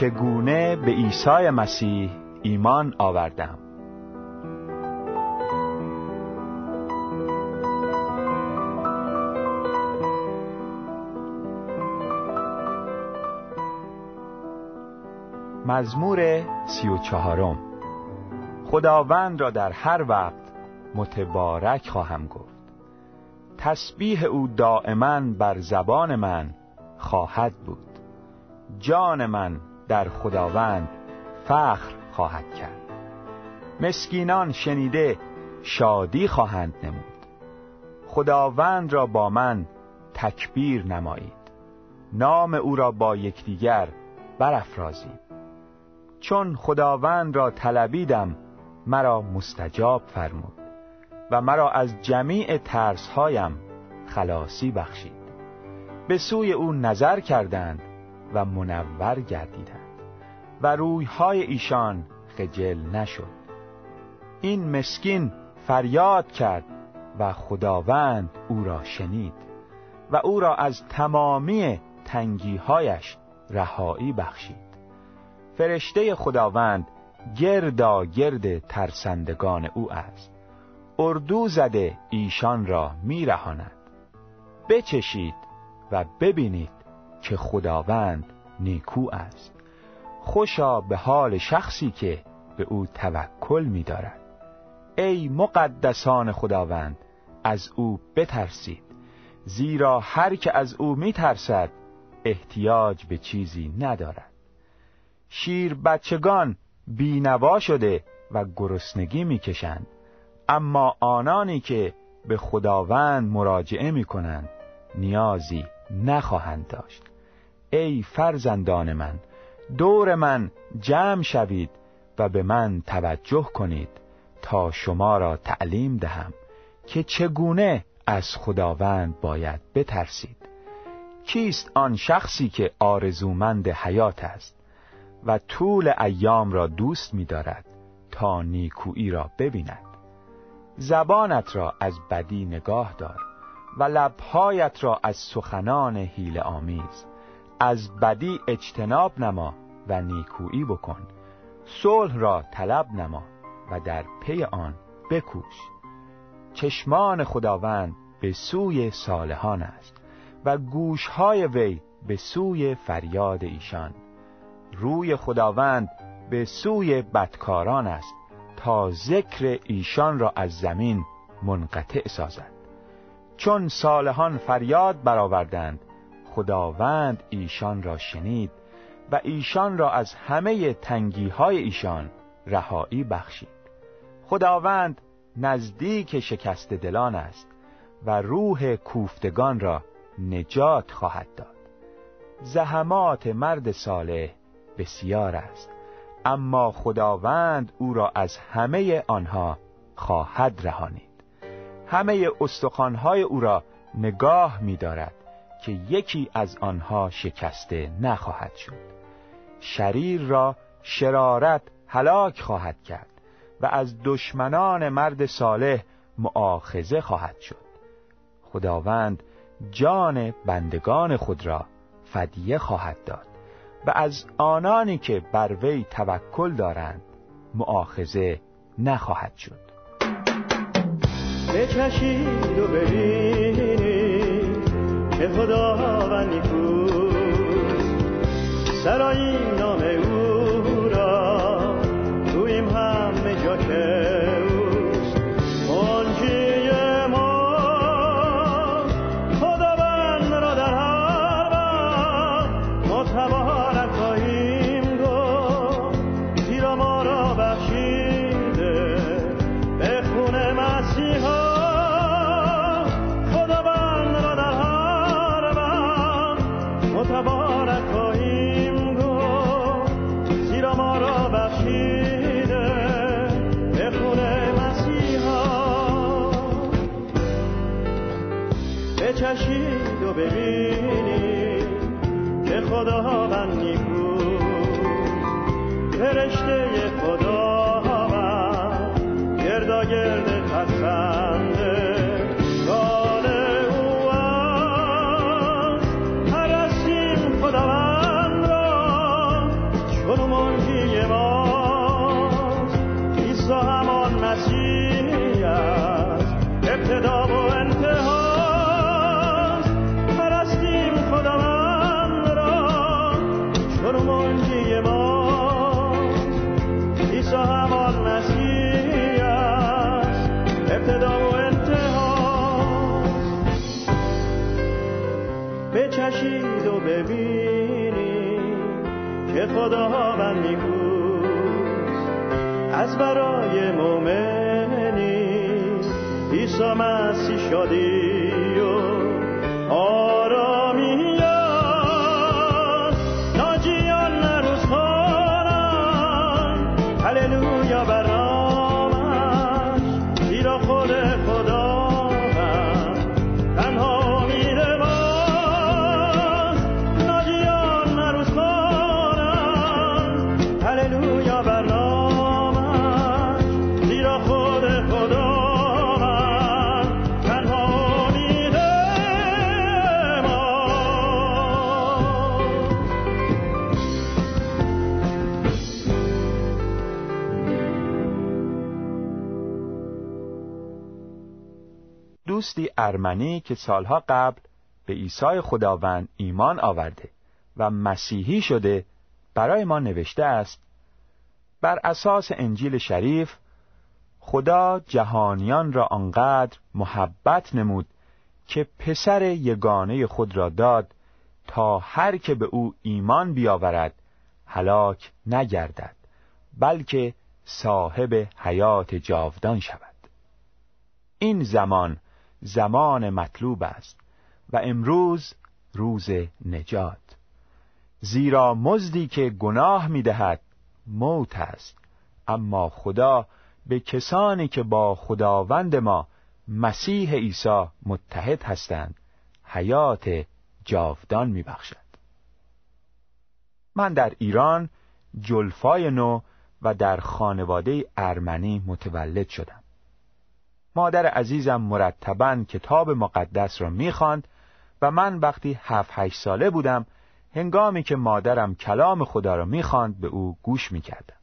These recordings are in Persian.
چگونه به عیسی مسیح ایمان آوردم؟ مزمور سی و چهارم. خداوند را در هر وقت متبارک خواهم گفت. تسبیح او دائما بر زبان من خواهد بود. جان من در خداوند فخر خواهد کرد. مسکینان شنیده شادی خواهند نمود. خداوند را با من تکبیر نمایید. نام او را با یکدیگر برافرازید. چون خداوند را طلبیدم مرا مستجاب فرمود و مرا از جمیع ترسهایم خلاصی بخشید. به سوی او نظر کردند و منور گردیدند و رویهای ایشان خجل نشد. این مسکین فریاد کرد و خداوند او را شنید و او را از تمامی تنگیهایش رهایی بخشید. فرشته خداوند گردا گرد ترسندگان او است. اردو زده ایشان را میرهاند. بچشید و ببینید که خداوند نیکو است. خوشا به حال شخصی که به او توکل می‌دارد. ای مقدسان خداوند از او بترسید. زیرا هر که از او میترسد احتیاج به چیزی ندارد. شیر بچگان بینوا شده و گرسنگی می‌کشند. اما آنانی که به خداوند مراجعه می‌کنند نیازی نخواهند داشت. ای فرزندان من دور من جمع شوید و به من توجه کنید تا شما را تعلیم دهم که چگونه از خداوند باید بترسید. کیست آن شخصی که آرزومند حیات است و طول ایام را دوست می دارد تا نیکویی را ببیند؟ زبانت را از بدی نگاه دار. و لبهایت را از سخنان حیل آمیز از بدی اجتناب نما و نیکویی بکن. صلح را طلب نما و در پی آن بکوش. چشمان خداوند به سوی صالحان است و گوشهای وی به سوی فریاد ایشان. روی خداوند به سوی بدکاران است تا ذکر ایشان را از زمین منقطع سازد. چون صالحان فریاد برآوردند. خداوند ایشان را شنید و ایشان را از همه تنگی های ایشان رهایی بخشید. خداوند نزدیک شکست دلان است و روح کوفتگان را نجات خواهد داد. زحمات مرد صالح بسیار است اما خداوند او را از همه آنها خواهد رهانید. همه استخوانهای او را نگاه می‌دارد که یکی از آنها شکسته نخواهد شد. شریر را شرارت هلاک خواهد کرد و از دشمنان مرد صالح معاخزه خواهد شد. خداوند جان بندگان خود را فدیه خواهد داد و از آنانی که بر وی توکل دارند معاخزه نخواهد شد. بچشید و ببینید که خداوند نیکوست سرایی نام دوستی ارمنی که سالها قبل به عیسی خداوند ایمان آورده و مسیحی شده برای ما نوشته است بر اساس انجیل شریف خدا جهانیان را آنقدر محبت نمود که پسر یگانه خود را داد تا هر که به او ایمان بیاورد هلاک نگردد بلکه صاحب حیات جاودان شود. این زمان زمان مطلوب است و امروز روز نجات. زیرا مزدی که گناه می‌دهد موت است. اما خدا به کسانی که با خداوند ما مسیح عیسی متحد هستند حیات جاودان میبخشد. من در ایران جلفای نو و در خانواده ارمنی متولد شدم. مادر عزیزم مرتبا کتاب مقدس را می‌خواند و من وقتی هفت هشت ساله بودم هنگامی که مادرم کلام خدا را می‌خواند به او گوش می‌کردم.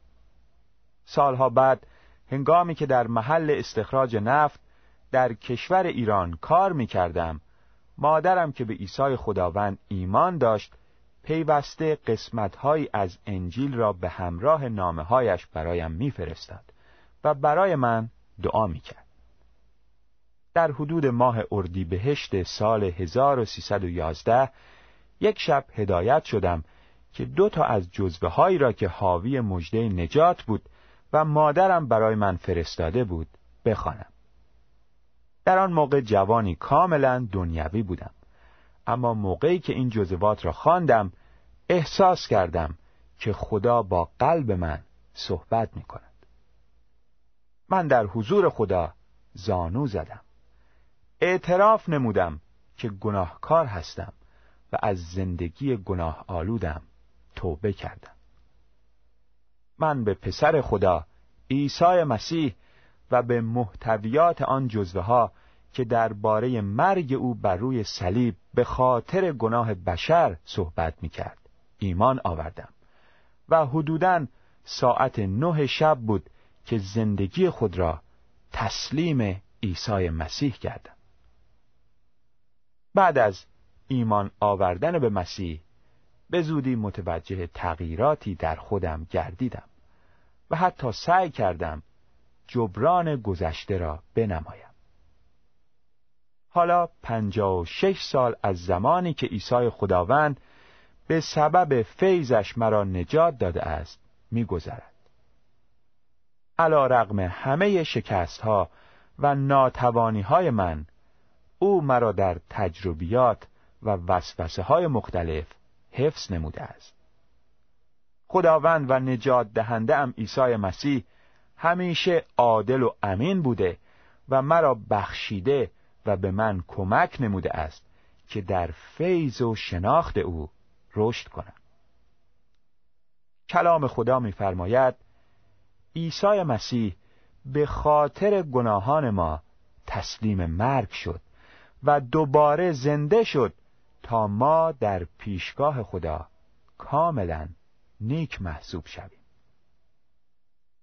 سالها بعد هنگامی که در محل استخراج نفت در کشور ایران کار می‌کردم مادرم که به عیسی خداوند ایمان داشت پیوسته قسمتهایی از انجیل را به همراه نامه هایش برایم میفرستاد و برای من دعا می‌کرد. در حدود ماه اردیبهشت سال 1311 یک شب هدایت شدم که دو تا از جزوه هایی را که حاوی مژده نجات بود و مادرم برای من فرستاده بود بخوانم. در آن موقع جوانی کاملا دنیوی بودم اما موقعی که این جزوات را خواندم احساس کردم که خدا با قلب من صحبت می کند. من در حضور خدا زانو زدم اعتراف نمودم که گناهکار هستم و از زندگی گناه آلودم توبه کردم. من به پسر خدا عیسی مسیح و به محتویات آن جزوه ها که درباره مرگ او بر روی صلیب به خاطر گناه بشر صحبت می کرد ایمان آوردم و حدوداً ساعت نه شب بود که زندگی خود را تسلیم عیسی مسیح کردم. بعد از ایمان آوردن به مسیح به زودی متوجه تغییراتی در خودم گردیدم و حتی سعی کردم جبران گذشته را بنمایم. حالا پنجاه و شش سال از زمانی که عیسی خداوند به سبب فیضش مرا نجات داده است میگذرد. علا رغم همه شکست ها و ناتوانی های من او مرا در تجربیات و وسوسه های مختلف حفظ نموده است. خداوند و نجات دهنده ام عیسی مسیح همیشه عادل و امین بوده و مرا بخشیده و به من کمک نموده است که در فیض و شناخت او رشد کنم. کلام خدا می‌فرماید عیسی مسیح به خاطر گناهان ما تسلیم مرگ شد. و دوباره زنده شد تا ما در پیشگاه خدا کاملا نیک محسوب شویم.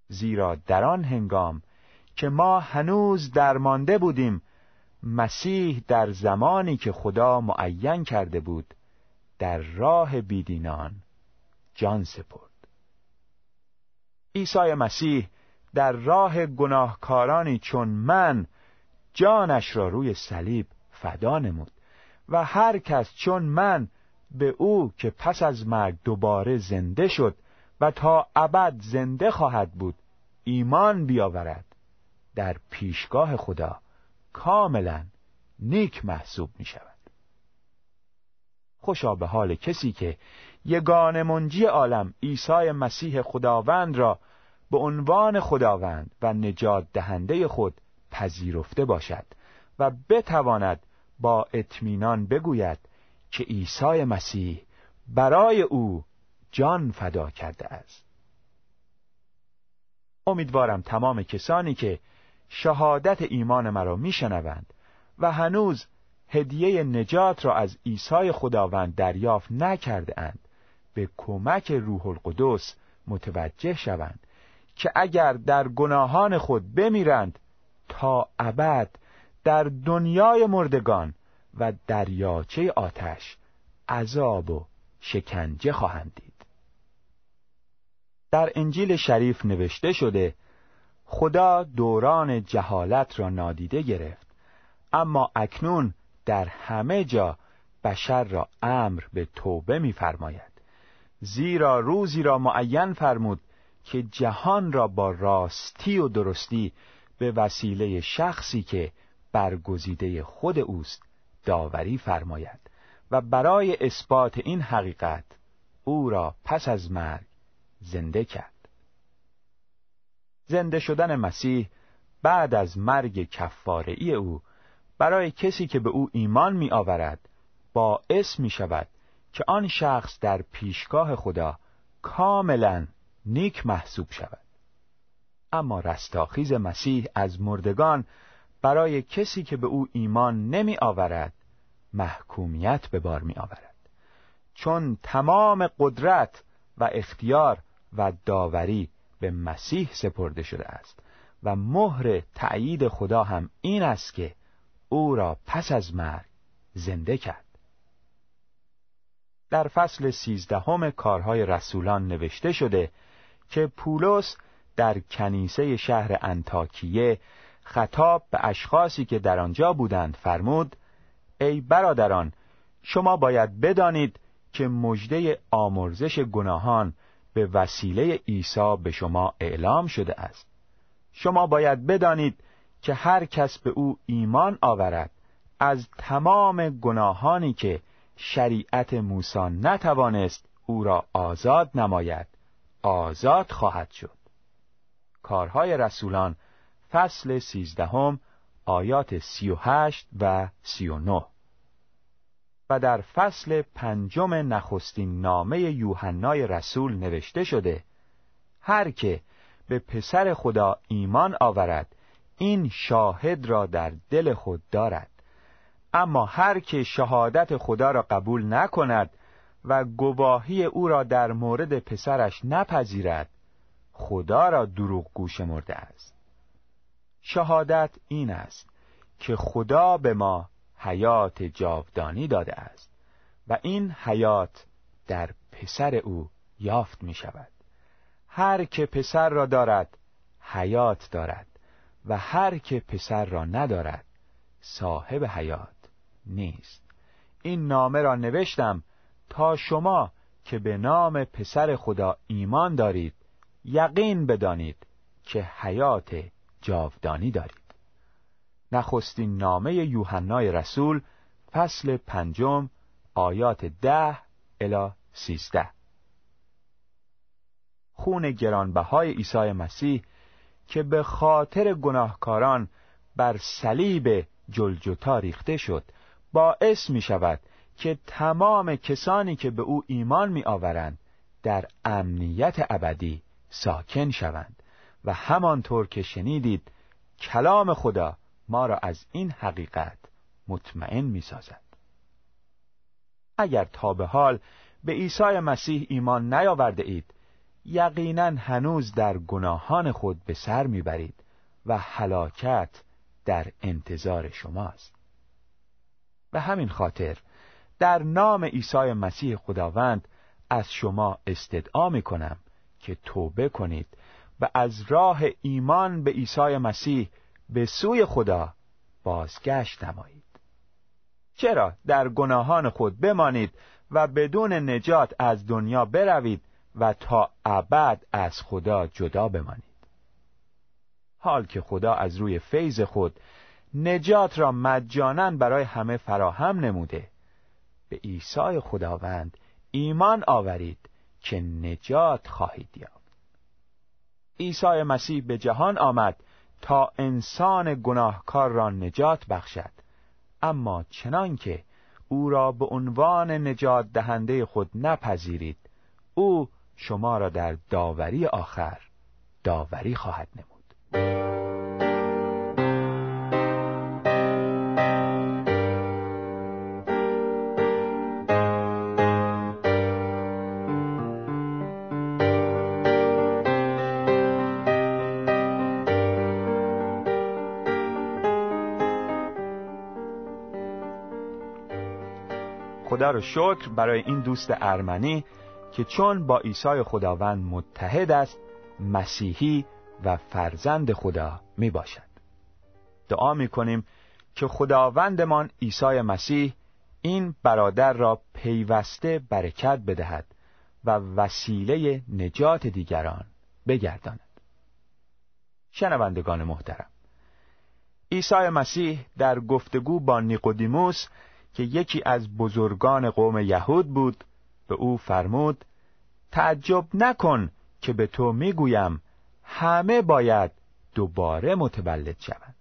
زیرا در آن هنگام که ما هنوز درمانده بودیم مسیح در زمانی که خدا معین کرده بود در راه بیدینان جان سپرد. عیسی مسیح در راه گناهکارانی چون من جانش را روی صلیب فدا نمود و هر کس چون من به او که پس از مرگ دوباره زنده شد و تا ابد زنده خواهد بود ایمان بیاورد در پیشگاه خدا کاملا نیک محسوب می شود خوشا به حال کسی که یگان منجی عالم عیسی مسیح خداوند را به عنوان خداوند و نجات دهنده خود پذیرفته باشد و بتواند با اطمینان بگوید که عیسی مسیح برای او جان فدا کرده است. امیدوارم تمام کسانی که شهادت ایمان مرا میشنوند و هنوز هدیه نجات را از عیسی خداوند دریافت نکرده اند به کمک روح القدس متوجه شوند که اگر در گناهان خود بمیرند تا ابد در دنیای مردگان و دریاچه آتش عذاب و شکنجه خواهند دید. در انجیل شریف نوشته شده خدا دوران جهالت را نادیده گرفت اما اکنون در همه جا بشر را امر به توبه می‌فرماید. زیرا روزی را معین فرمود که جهان را با راستی و درستی به وسیله شخصی که برگزیده خود اوست داوری فرماید. و برای اثبات این حقیقت او را پس از مرگ زنده کرد. زنده شدن مسیح بعد از مرگ کفاره او برای کسی که به او ایمان می آورد باعث می شود که آن شخص در پیشگاه خدا کاملا نیک محسوب شود. اما رستاخیز مسیح از مردگان برای کسی که به او ایمان نمی آورد محکومیت به بار می آورد. چون تمام قدرت و اختیار و داوری به مسیح سپرده شده است و مهر تأیید خدا هم این است که او را پس از مرگ زنده کرد. در فصل سیزدهم کارهای رسولان نوشته شده که پولس در کنیسه شهر انتاکیه خطاب به اشخاصی که در آنجا بودند فرمود ای برادران شما باید بدانید که مژده آمرزش گناهان به وسیله عیسی به شما اعلام شده است. شما باید بدانید که هر کس به او ایمان آورد از تمام گناهانی که شریعت موسی نتوانست او را آزاد نماید آزاد خواهد شد. کارهای رسولان فصل سیزدهم آیات سی و هشت و سی و نه. و در فصل پنجم نخستین نامه یوحنای رسول نوشته شده هر که به پسر خدا ایمان آورد این شاهد را در دل خود دارد. اما هر که شهادت خدا را قبول نکند و گواهی او را در مورد پسرش نپذیرد خدا را دروغ گوش مرده است. شهادت این است که خدا به ما حیات جاودانی داده است و این حیات در پسر او یافت می شود. هر که پسر را دارد حیات دارد و هر که پسر را ندارد صاحب حیات نیست. این نامه را نوشتم تا شما که به نام پسر خدا ایمان دارید یقین بدانید که حیات جاودانی دارید. نخستین نامه یوحنای رسول فصل پنجم آیات ده الی سیزده. خون گرانبهای عیسی مسیح که به خاطر گناهکاران بر صلیب جلجتا ریخته شد باعث می شود که تمام کسانی که به او ایمان می آورند در امنیت ابدی ساکن شوند. و همانطور که شنیدید کلام خدا ما را از این حقیقت مطمئن می سازد. اگر تا به حال به عیسی مسیح ایمان نیاورده اید یقینا هنوز در گناهان خود به سر می‌برید و هلاکت در انتظار شماست به همین خاطر در نام عیسی مسیح خداوند از شما استدعا می کنم که توبه کنید و از راه ایمان به عیسی مسیح به سوی خدا بازگشت نمایید. چرا در گناهان خود بمانید و بدون نجات از دنیا بروید و تا ابد از خدا جدا بمانید؟ حال که خدا از روی فیض خود نجات را مجانا برای همه فراهم نموده به عیسی خداوند ایمان آورید که نجات خواهید یافت. عیسی مسیح به جهان آمد تا انسان گناهکار را نجات بخشد. اما چنان که او را به عنوان نجات دهنده خود نپذیرید او شما را در داوری آخر داوری خواهد نمود. رو شکر برای این دوست ارمنی که چون با عیسی خداوند متحد است مسیحی و فرزند خدا می باشد دعا می کنیم که خداوندمان عیسی مسیح این برادر را پیوسته برکت بدهد و وسیله نجات دیگران بگرداند. شنوندگان محترم عیسی مسیح در گفتگو با نیقودیموس که یکی از بزرگان قوم یهود بود به او فرمود تعجب نکن که به تو می‌گویم همه باید دوباره متولد شوند.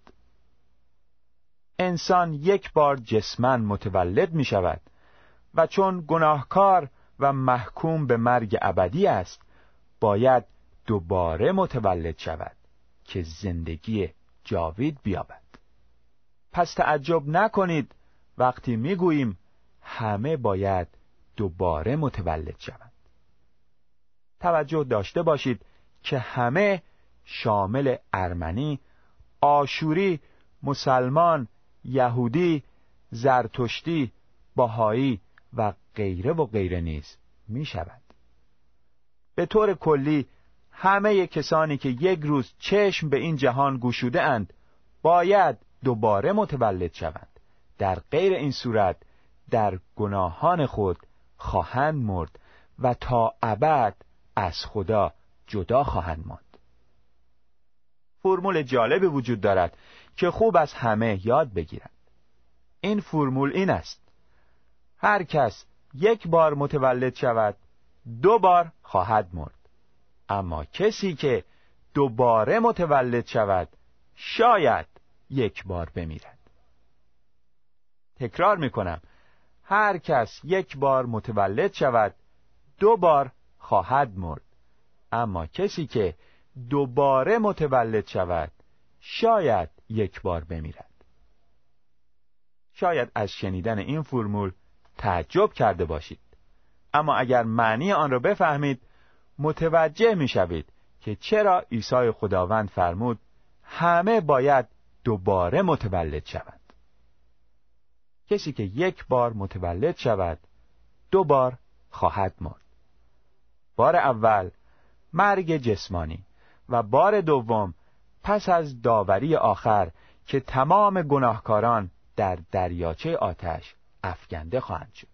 انسان یک بار جسمن متولد می شود و چون گناهکار و محکوم به مرگ ابدی است باید دوباره متولد شود که زندگی جاوید بیابد. پس تعجب نکنید وقتی می‌گوییم همه باید دوباره متولد شوند توجه داشته باشید که همه شامل ارمنی، آشوری، مسلمان، یهودی، زرتشتی، باهایی و غیره و غیره نیز می شود. به طور کلی همه کسانی که یک روز چشم به این جهان گشوده اند باید دوباره متولد شوند. در غیر این صورت در گناهان خود خواهند مرد و تا ابد از خدا جدا خواهند ماند. فرمول جالبی وجود دارد که خوب از همه یاد بگیرند این فرمول این است. هر کس یک بار متولد شود دو بار خواهد مرد. اما کسی که دوباره متولد شود شاید یک بار بمیرد. تکرار می کنم هر کس یک بار متولد شود دو بار خواهد مرد. اما کسی که دوباره متولد شود شاید یک بار بمیرد. شاید از شنیدن این فرمول تعجب کرده باشید. اما اگر معنی آن را بفهمید متوجه می شوید که چرا عیسی خداوند فرمود همه باید دوباره متولد شوند. کسی که یک بار متولد شود دو بار خواهد مرد. بار اول مرگ جسمانی. و بار دوم پس از داوری آخر که تمام گناهکاران در دریاچه آتش افکنده خواهند شد.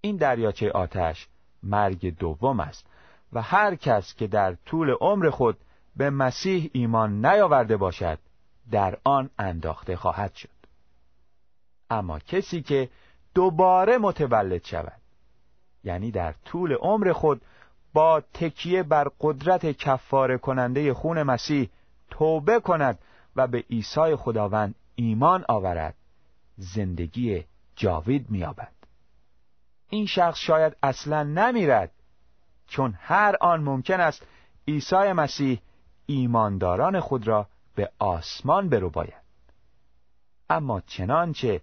این دریاچه آتش مرگ دوم است و هر کس که در طول عمر خود به مسیح ایمان نیاورده باشد در آن انداخته خواهد شد. اما کسی که دوباره متولد شود یعنی در طول عمر خود با تکیه بر قدرت کفاره کننده خون مسیح توبه کند و به عیسی خداوند ایمان آورد زندگی جاوید میابد این شخص شاید اصلا نمیرد چون هر آن ممکن است عیسی مسیح ایمانداران خود را به آسمان برو باید اما چنانچه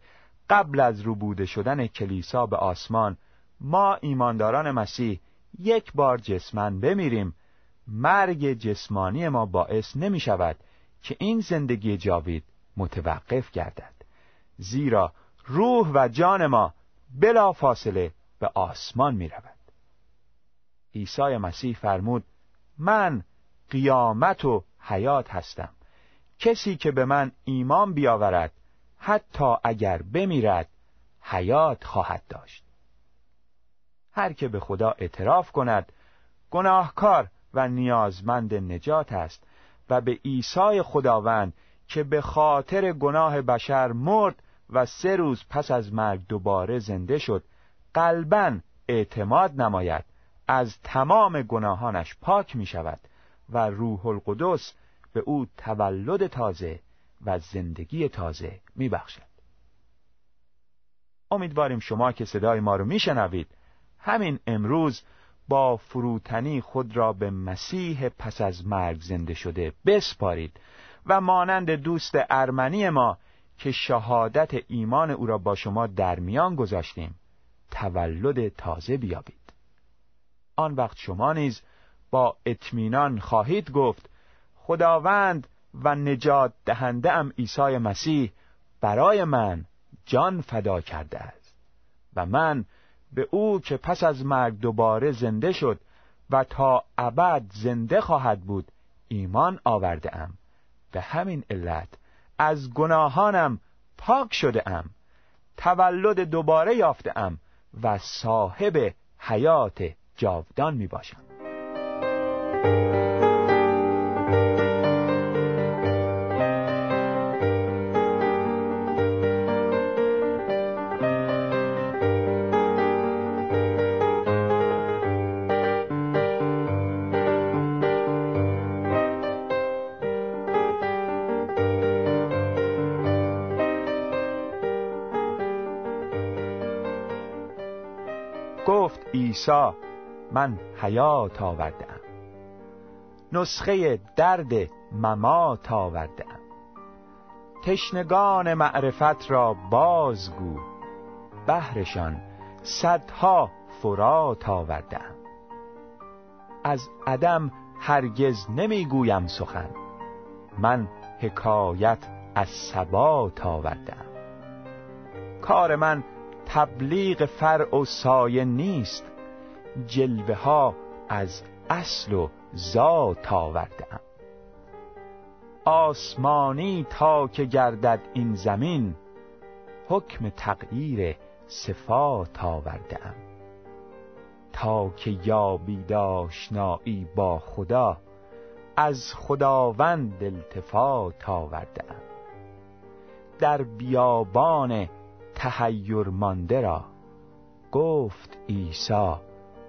قبل از روبوده شدن کلیسا به آسمان ما ایمانداران مسیح یک بار جسمن بمیریم. مرگ جسمانی ما باعث نمی شود که این زندگی جاوید متوقف گردد. زیرا روح و جان ما بلا فاصله به آسمان می رود عیسی مسیح فرمود من قیامت و حیات هستم. کسی که به من ایمان بیاورد حتی اگر بمیرد حیات خواهد داشت. هر که به خدا اعتراف کند گناهکار و نیازمند نجات است و به عیسی خداوند که به خاطر گناه بشر مرد و سه روز پس از مرگ دوباره زنده شد قلبا اعتماد نماید. از تمام گناهانش پاک می شود و روح القدس به او تولد تازه و زندگی تازه می بخشد. امیدواریم شما که صدای ما رو میشنوید همین امروز با فروتنی خود را به مسیح پس از مرگ زنده شده بسپارید و مانند دوست ارمنی ما که شهادت ایمان او را با شما در میان گذاشتیم تولد تازه بیابید آن وقت شما نیز با اطمینان خواهید گفت خداوند و نجات دهنده ام عیسی مسیح برای من جان فدا کرده است و من به او که پس از مرگ دوباره زنده شد و تا ابد زنده خواهد بود ایمان آورده ام به همین علت از گناهانم پاک شده ام تولد دوباره یافته ام و صاحب حیات جاودان می باشم عیسی من حیات آوردم. نسخه درد ممات آوردم. تشنگان معرفت را بازگو. بهرشان صدها فرات آوردم. از عدم هرگز نمی‌گویم سخن. من حکایت از ثبات آوردم. کار من تبلیغ فرع و سایه نیست. جلوه ها از اصل و ذات آوردم آسمانی تا که گردد این زمین حکم تغییر صفات آوردم تا که یابی داشنایی با خدا از خداوند التفات آوردم در بیابان تحیر مانده را گفت عیسی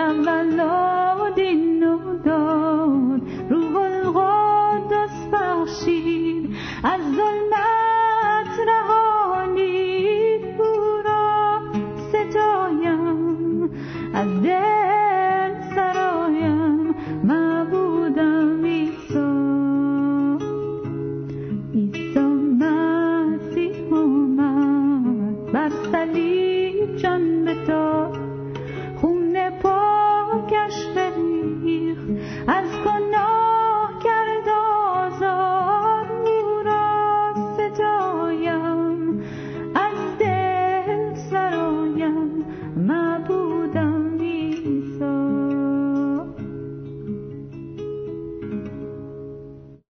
آوردم از